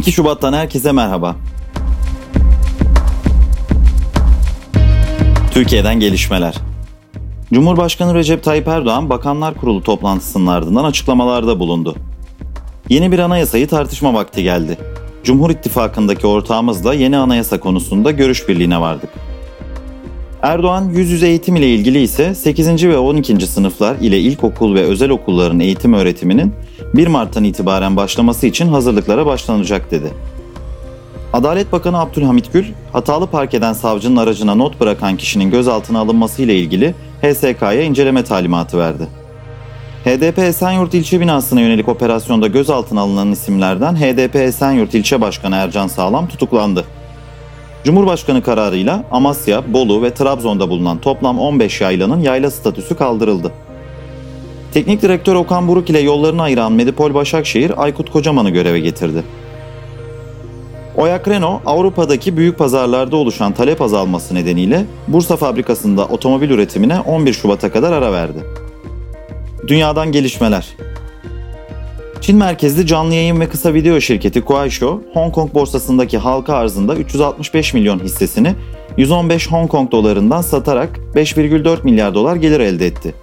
2 Şubat'tan herkese merhaba. Türkiye'den gelişmeler. Cumhurbaşkanı Recep Tayyip Erdoğan Bakanlar Kurulu toplantısının ardından açıklamalarda bulundu. Yeni bir anayasayı tartışma vakti geldi. Cumhur İttifakı'ndaki ortağımızla yeni anayasa konusunda görüş birliğine vardık. Erdoğan yüz yüze eğitim ile ilgili ise 8. ve 12. sınıflar ile ilkokul ve özel okulların eğitim öğretiminin 1 Mart'tan itibaren başlaması için hazırlıklara başlanacak dedi. Adalet Bakanı Abdülhamit Gül, hatalı park eden savcının aracına not bırakan kişinin gözaltına alınması ile ilgili HSK'ya inceleme talimatı verdi. HDP Esenyurt ilçe binasına yönelik operasyonda gözaltına alınan isimlerden HDP Esenyurt ilçe başkanı Ercan Sağlam tutuklandı. Cumhurbaşkanı kararıyla Amasya, Bolu ve Trabzon'da bulunan toplam 15 yaylanın yayla statüsü kaldırıldı. Teknik direktör Okan Buruk ile yollarını ayıran Medipol Başakşehir Aykut Kocaman'ı göreve getirdi. Oyak Renault, Avrupa'daki büyük pazarlarda oluşan talep azalması nedeniyle Bursa fabrikasında otomobil üretimine 11 Şubat'a kadar ara verdi. Dünyadan gelişmeler. Çin merkezli canlı yayın ve kısa video şirketi Kuaishou, Hong Kong borsasındaki halka arzında 365 milyon hissesini 115 Hong Kong dolarından satarak 5,4 milyar dolar gelir elde etti.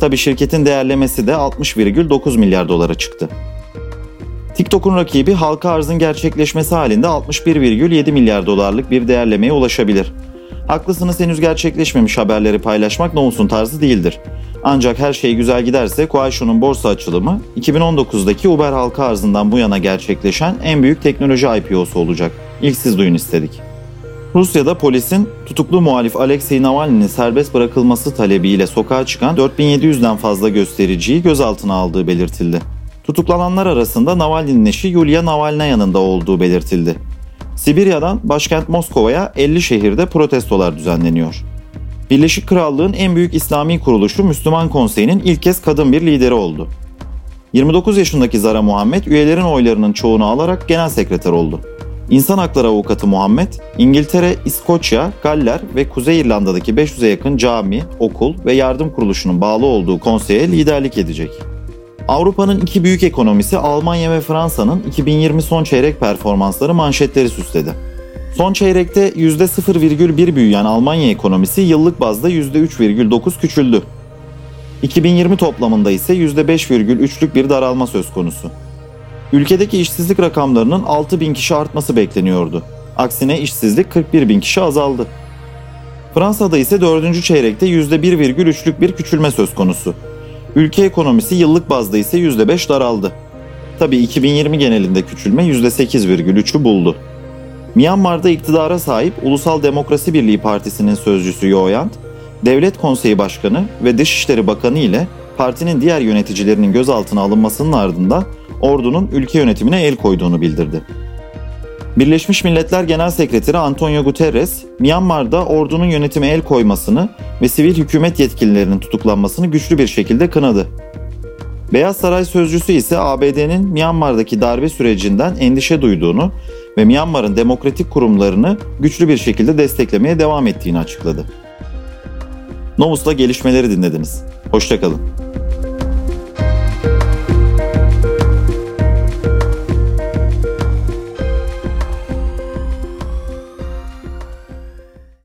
Tabi şirketin değerlemesi de 60,9 milyar dolara çıktı. TikTok'un rakibi halka arzın gerçekleşmesi halinde 61,7 milyar dolarlık bir değerlemeye ulaşabilir. Haklısınız henüz gerçekleşmemiş haberleri paylaşmak Novus'un tarzı değildir. Ancak her şey güzel giderse Kuaishou'nun borsa açılımı 2019'daki Uber halka arzından bu yana gerçekleşen en büyük teknoloji IPO'su olacak. İlk siz duyun istedik. Rusya'da polisin tutuklu muhalif Alexei Navalny'nin serbest bırakılması talebiyle sokağa çıkan 4700'den fazla göstericiyi gözaltına aldığı belirtildi. Tutuklananlar arasında Navalny'nin eşi Yulia Navalnayan'ın da olduğu belirtildi. Sibirya'dan başkent Moskova'ya 50 şehirde protestolar düzenleniyor. Birleşik Krallığın en büyük İslami kuruluşu Müslüman Konseyi'nin ilk kez kadın bir lideri oldu. 29 yaşındaki Zara Muhammed üyelerin oylarının çoğunu alarak genel sekreter oldu. İnsan hakları avukatı Muhammed, İngiltere, İskoçya, Galler ve Kuzey İrlanda'daki 500'e yakın cami, okul ve yardım kuruluşunun bağlı olduğu konseye liderlik edecek. Avrupa'nın iki büyük ekonomisi Almanya ve Fransa'nın 2020 son çeyrek performansları manşetleri süsledi. Son çeyrekte %0,1 büyüyen Almanya ekonomisi yıllık bazda %3,9 küçüldü. 2020 toplamında ise %5,3'lük bir daralma söz konusu. Ülkedeki işsizlik rakamlarının 6 bin kişi artması bekleniyordu. Aksine işsizlik 41 bin kişi azaldı. Fransa'da ise 4. çeyrekte %1,3'lük bir küçülme söz konusu. Ülke ekonomisi yıllık bazda ise %5 daraldı. Tabi 2020 genelinde küçülme %8,3'ü buldu. Myanmar'da iktidara sahip Ulusal Demokrasi Birliği Partisi'nin sözcüsü Yoyant, Devlet Konseyi Başkanı ve Dışişleri Bakanı ile partinin diğer yöneticilerinin gözaltına alınmasının ardından ordunun ülke yönetimine el koyduğunu bildirdi. Birleşmiş Milletler Genel Sekreteri Antonio Guterres, Myanmar'da ordunun yönetime el koymasını ve sivil hükümet yetkililerinin tutuklanmasını güçlü bir şekilde kınadı. Beyaz Saray sözcüsü ise ABD'nin Myanmar'daki darbe sürecinden endişe duyduğunu ve Myanmar'ın demokratik kurumlarını güçlü bir şekilde desteklemeye devam ettiğini açıkladı. Novus'la gelişmeleri dinlediniz. Hoşçakalın.